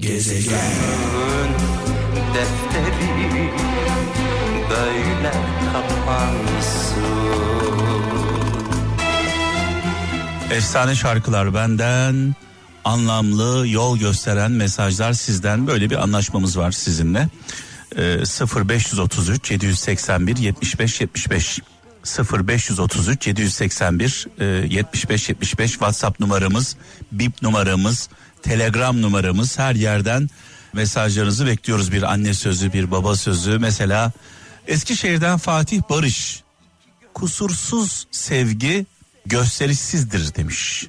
Gezegen defteri böyle kapansın. Efsane şarkılar benden, anlamlı yol gösteren mesajlar sizden böyle bir anlaşmamız var sizinle. Ee, 0533 781 75 75 0533 781 e, 75 75 WhatsApp numaramız, bip numaramız, Telegram numaramız her yerden mesajlarınızı bekliyoruz. Bir anne sözü, bir baba sözü. Mesela Eskişehir'den Fatih Barış. Kusursuz sevgi gösterişsizdir demiş.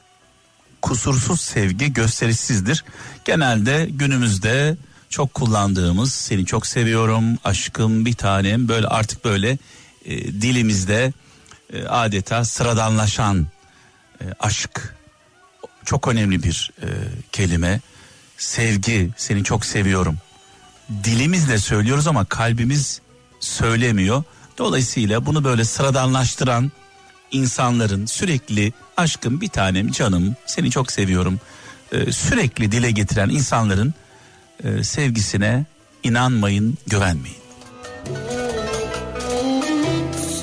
Kusursuz sevgi gösterişsizdir. Genelde günümüzde çok kullandığımız seni çok seviyorum, aşkım bir tanem böyle artık böyle e, dilimizde e, adeta sıradanlaşan e, aşk çok önemli bir e, kelime. Sevgi, seni çok seviyorum. Dilimizle söylüyoruz ama kalbimiz söylemiyor. Dolayısıyla bunu böyle sıradanlaştıran insanların sürekli aşkım bir tanem canım seni çok seviyorum e, sürekli dile getiren insanların e, sevgisine inanmayın güvenmeyin.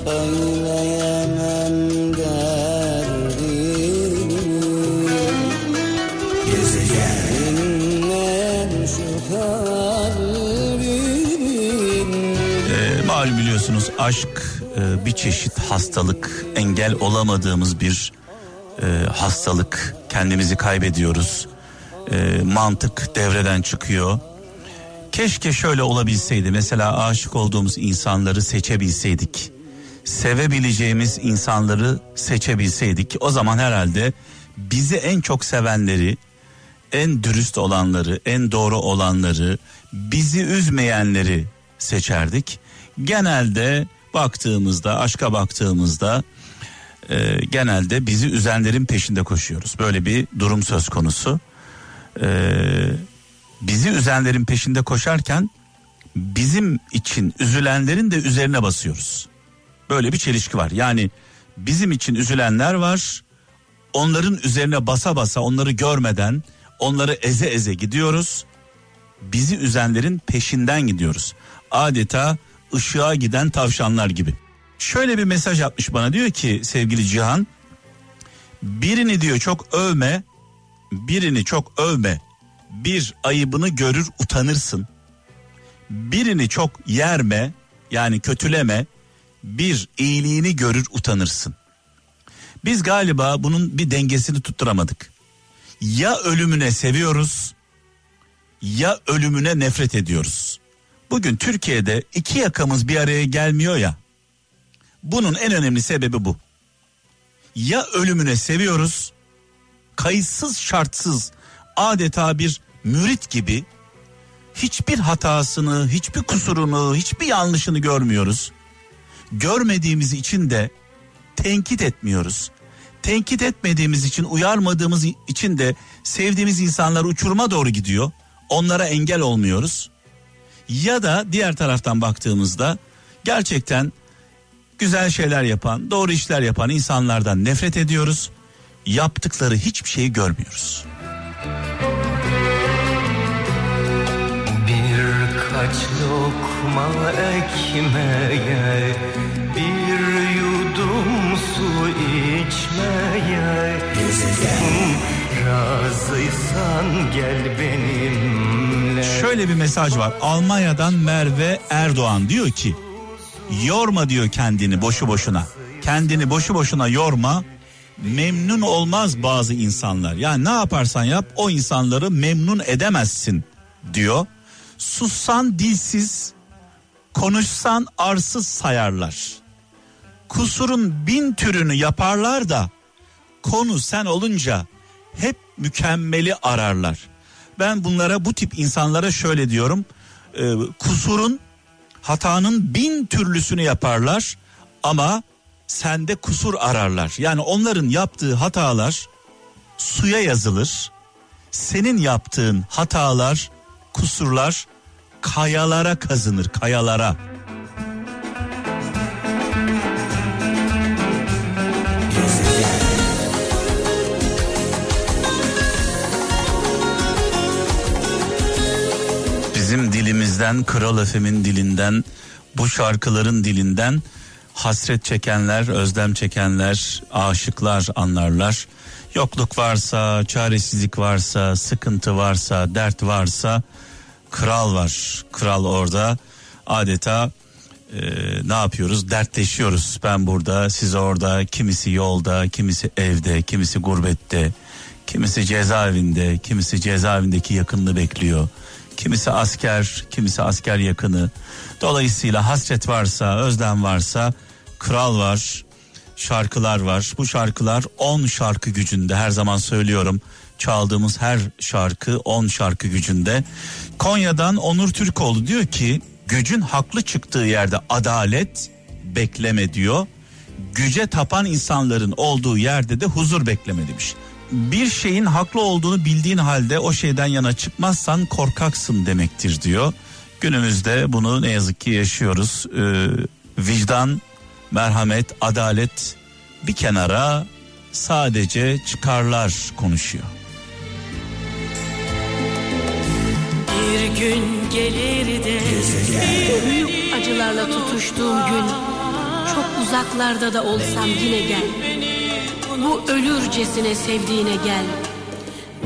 Söyleyemem biliyorsunuz aşk e, bir çeşit hastalık, engel olamadığımız bir e, hastalık. Kendimizi kaybediyoruz. E, mantık devreden çıkıyor. Keşke şöyle olabilseydi. Mesela aşık olduğumuz insanları seçebilseydik. Sevebileceğimiz insanları seçebilseydik. O zaman herhalde bizi en çok sevenleri, en dürüst olanları, en doğru olanları, bizi üzmeyenleri seçerdik. Genelde baktığımızda, aşka baktığımızda e, genelde bizi üzenlerin peşinde koşuyoruz. Böyle bir durum söz konusu. E, bizi üzenlerin peşinde koşarken bizim için üzülenlerin de üzerine basıyoruz. Böyle bir çelişki var. Yani bizim için üzülenler var. Onların üzerine basa basa onları görmeden onları eze eze gidiyoruz. Bizi üzenlerin peşinden gidiyoruz. Adeta ışığa giden tavşanlar gibi. Şöyle bir mesaj atmış bana diyor ki sevgili Cihan birini diyor çok övme birini çok övme bir ayıbını görür utanırsın. Birini çok yerme yani kötüleme bir iyiliğini görür utanırsın. Biz galiba bunun bir dengesini tutturamadık. Ya ölümüne seviyoruz ya ölümüne nefret ediyoruz Bugün Türkiye'de iki yakamız bir araya gelmiyor ya. Bunun en önemli sebebi bu. Ya ölümüne seviyoruz, kayıtsız şartsız adeta bir mürit gibi hiçbir hatasını, hiçbir kusurunu, hiçbir yanlışını görmüyoruz. Görmediğimiz için de tenkit etmiyoruz. Tenkit etmediğimiz için, uyarmadığımız için de sevdiğimiz insanlar uçuruma doğru gidiyor. Onlara engel olmuyoruz ya da diğer taraftan baktığımızda gerçekten güzel şeyler yapan, doğru işler yapan insanlardan nefret ediyoruz. Yaptıkları hiçbir şeyi görmüyoruz. Birkaç lokma ekmeğe bir yudum su içmeye Gezegen Razıysan gel benimle. Şöyle bir mesaj var. Almanya'dan Merve Erdoğan diyor ki yorma diyor kendini boşu boşuna. Kendini boşu boşuna yorma. Memnun olmaz bazı insanlar. Yani ne yaparsan yap o insanları memnun edemezsin diyor. Sussan dilsiz, konuşsan arsız sayarlar. Kusurun bin türünü yaparlar da konu sen olunca hep mükemmeli ararlar. Ben bunlara bu tip insanlara şöyle diyorum. E, kusurun hatanın bin türlüsünü yaparlar ama sende kusur ararlar. Yani onların yaptığı hatalar suya yazılır. Senin yaptığın hatalar, kusurlar kayalara kazınır, kayalara. Dilimizden, Kral Efem'in dilinden, bu şarkıların dilinden hasret çekenler, özlem çekenler, aşıklar anlarlar. Yokluk varsa, çaresizlik varsa, sıkıntı varsa, dert varsa kral var. Kral orada adeta e, ne yapıyoruz? Dertleşiyoruz. Ben burada, siz orada, kimisi yolda, kimisi evde, kimisi gurbette, kimisi cezaevinde, kimisi cezaevindeki yakınını bekliyor. Kimisi asker, kimisi asker yakını. Dolayısıyla hasret varsa, özlem varsa kral var, şarkılar var. Bu şarkılar 10 şarkı gücünde her zaman söylüyorum. Çaldığımız her şarkı 10 şarkı gücünde. Konya'dan Onur Türkoğlu diyor ki gücün haklı çıktığı yerde adalet bekleme diyor. Güce tapan insanların olduğu yerde de huzur bekleme demiş. Bir şeyin haklı olduğunu bildiğin halde o şeyden yana çıkmazsan korkaksın demektir diyor. Günümüzde bunu ne yazık ki yaşıyoruz. Ee, vicdan, merhamet, adalet bir kenara sadece çıkarlar konuşuyor. Bir gün gelir de Büyük acılarla tutuştuğum gün Çok uzaklarda da olsam yine gel Bu ölürcesine sevdiğine gel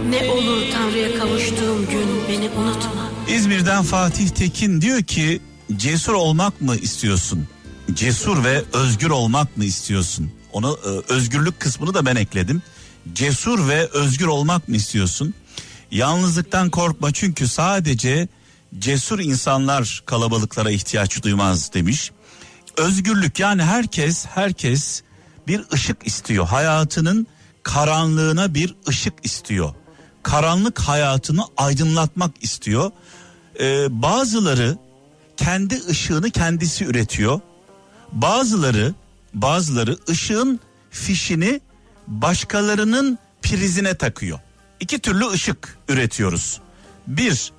Ne olur Tanrı'ya kavuştuğum gün beni unutma İzmir'den Fatih Tekin diyor ki cesur olmak mı istiyorsun? Cesur ve özgür olmak mı istiyorsun? Onu e, özgürlük kısmını da ben ekledim. Cesur ve özgür olmak mı istiyorsun? Yalnızlıktan korkma çünkü sadece cesur insanlar kalabalıklara ihtiyaç duymaz demiş. Özgürlük yani herkes herkes bir ışık istiyor. Hayatının karanlığına bir ışık istiyor. Karanlık hayatını aydınlatmak istiyor. Ee, bazıları kendi ışığını kendisi üretiyor. Bazıları bazıları ışığın fişini başkalarının prizine takıyor. İki türlü ışık üretiyoruz. Bir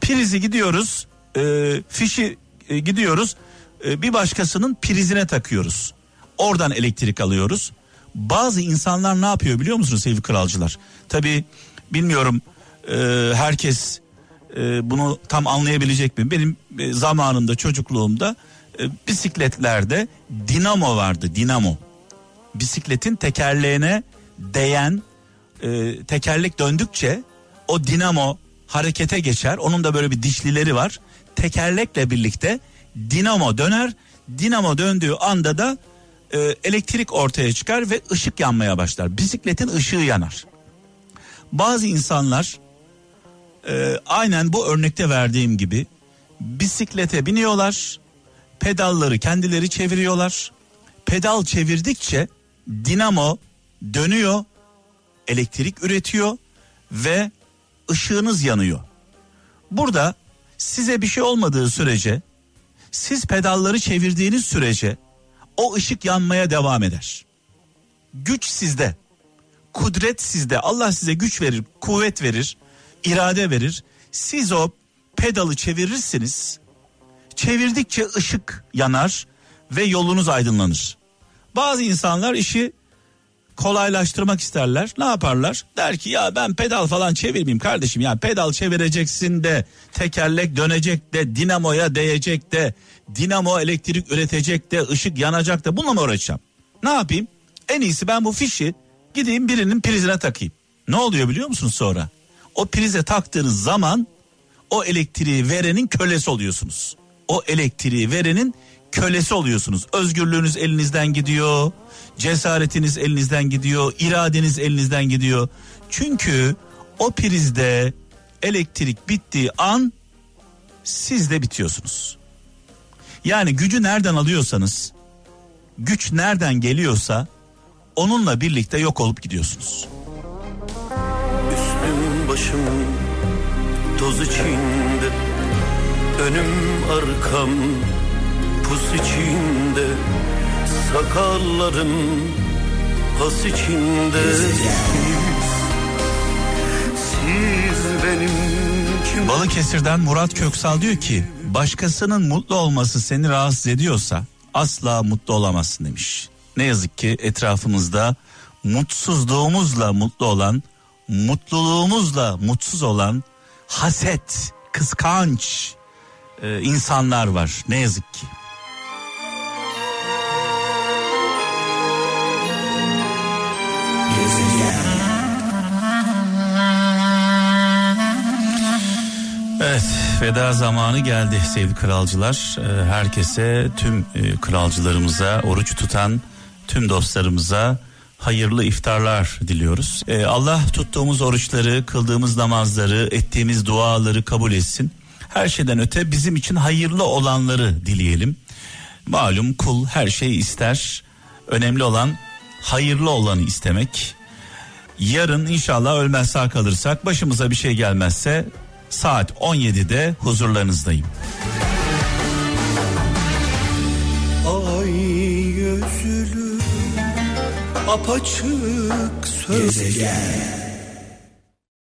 prizi gidiyoruz, e, fişi e, gidiyoruz, e, bir başkasının prizine takıyoruz. Oradan elektrik alıyoruz. Bazı insanlar ne yapıyor biliyor musunuz sevgili kralcılar? Tabi bilmiyorum e, herkes e, bunu tam anlayabilecek mi? Benim e, zamanında çocukluğumda e, bisikletlerde dinamo vardı dinamo. Bisikletin tekerleğine değen e, tekerlek döndükçe o dinamo harekete geçer. Onun da böyle bir dişlileri var. Tekerlekle birlikte dinamo döner. Dinamo döndüğü anda da e, elektrik ortaya çıkar ve ışık yanmaya başlar. Bisikletin ışığı yanar. Bazı insanlar e, aynen bu örnekte verdiğim gibi bisiklete biniyorlar. Pedalları kendileri çeviriyorlar. Pedal çevirdikçe dinamo dönüyor, elektrik üretiyor ve ışığınız yanıyor. Burada size bir şey olmadığı sürece siz pedalları çevirdiğiniz sürece o ışık yanmaya devam eder. Güç sizde. Kudret sizde. Allah size güç verir, kuvvet verir, irade verir. Siz o pedalı çevirirsiniz. Çevirdikçe ışık yanar ve yolunuz aydınlanır. Bazı insanlar işi kolaylaştırmak isterler. Ne yaparlar? Der ki ya ben pedal falan çevirmeyeyim kardeşim. Ya pedal çevireceksin de tekerlek dönecek de dinamoya değecek de dinamo elektrik üretecek de ışık yanacak da bununla mı uğraşacağım? Ne yapayım? En iyisi ben bu fişi gideyim birinin prizine takayım. Ne oluyor biliyor musunuz sonra? O prize taktığınız zaman o elektriği verenin kölesi oluyorsunuz. O elektriği verenin kölesi oluyorsunuz. Özgürlüğünüz elinizden gidiyor. Cesaretiniz elinizden gidiyor. iradeniz elinizden gidiyor. Çünkü o prizde elektrik bittiği an siz de bitiyorsunuz. Yani gücü nereden alıyorsanız, güç nereden geliyorsa onunla birlikte yok olup gidiyorsunuz. Üstüm başım toz içinde Önüm arkam pus içinde Sakallarım pas içinde Balıkesir'den Murat Köksal diyor ki başkasının mutlu olması seni rahatsız ediyorsa asla mutlu olamazsın demiş. Ne yazık ki etrafımızda mutsuzluğumuzla mutlu olan, mutluluğumuzla mutsuz olan haset, kıskanç, e, insanlar var ne yazık ki. Veda zamanı geldi sevgili kralcılar. Ee, herkese tüm e, kralcılarımıza oruç tutan tüm dostlarımıza hayırlı iftarlar diliyoruz. Ee, Allah tuttuğumuz oruçları, kıldığımız namazları, ettiğimiz duaları kabul etsin. Her şeyden öte bizim için hayırlı olanları dileyelim. Malum kul her şeyi ister. Önemli olan hayırlı olanı istemek. Yarın inşallah ölmez sağ kalırsak başımıza bir şey gelmezse saat 17'de huzurlarınızdayım. Ay yüzlü apaçık söz Gezegen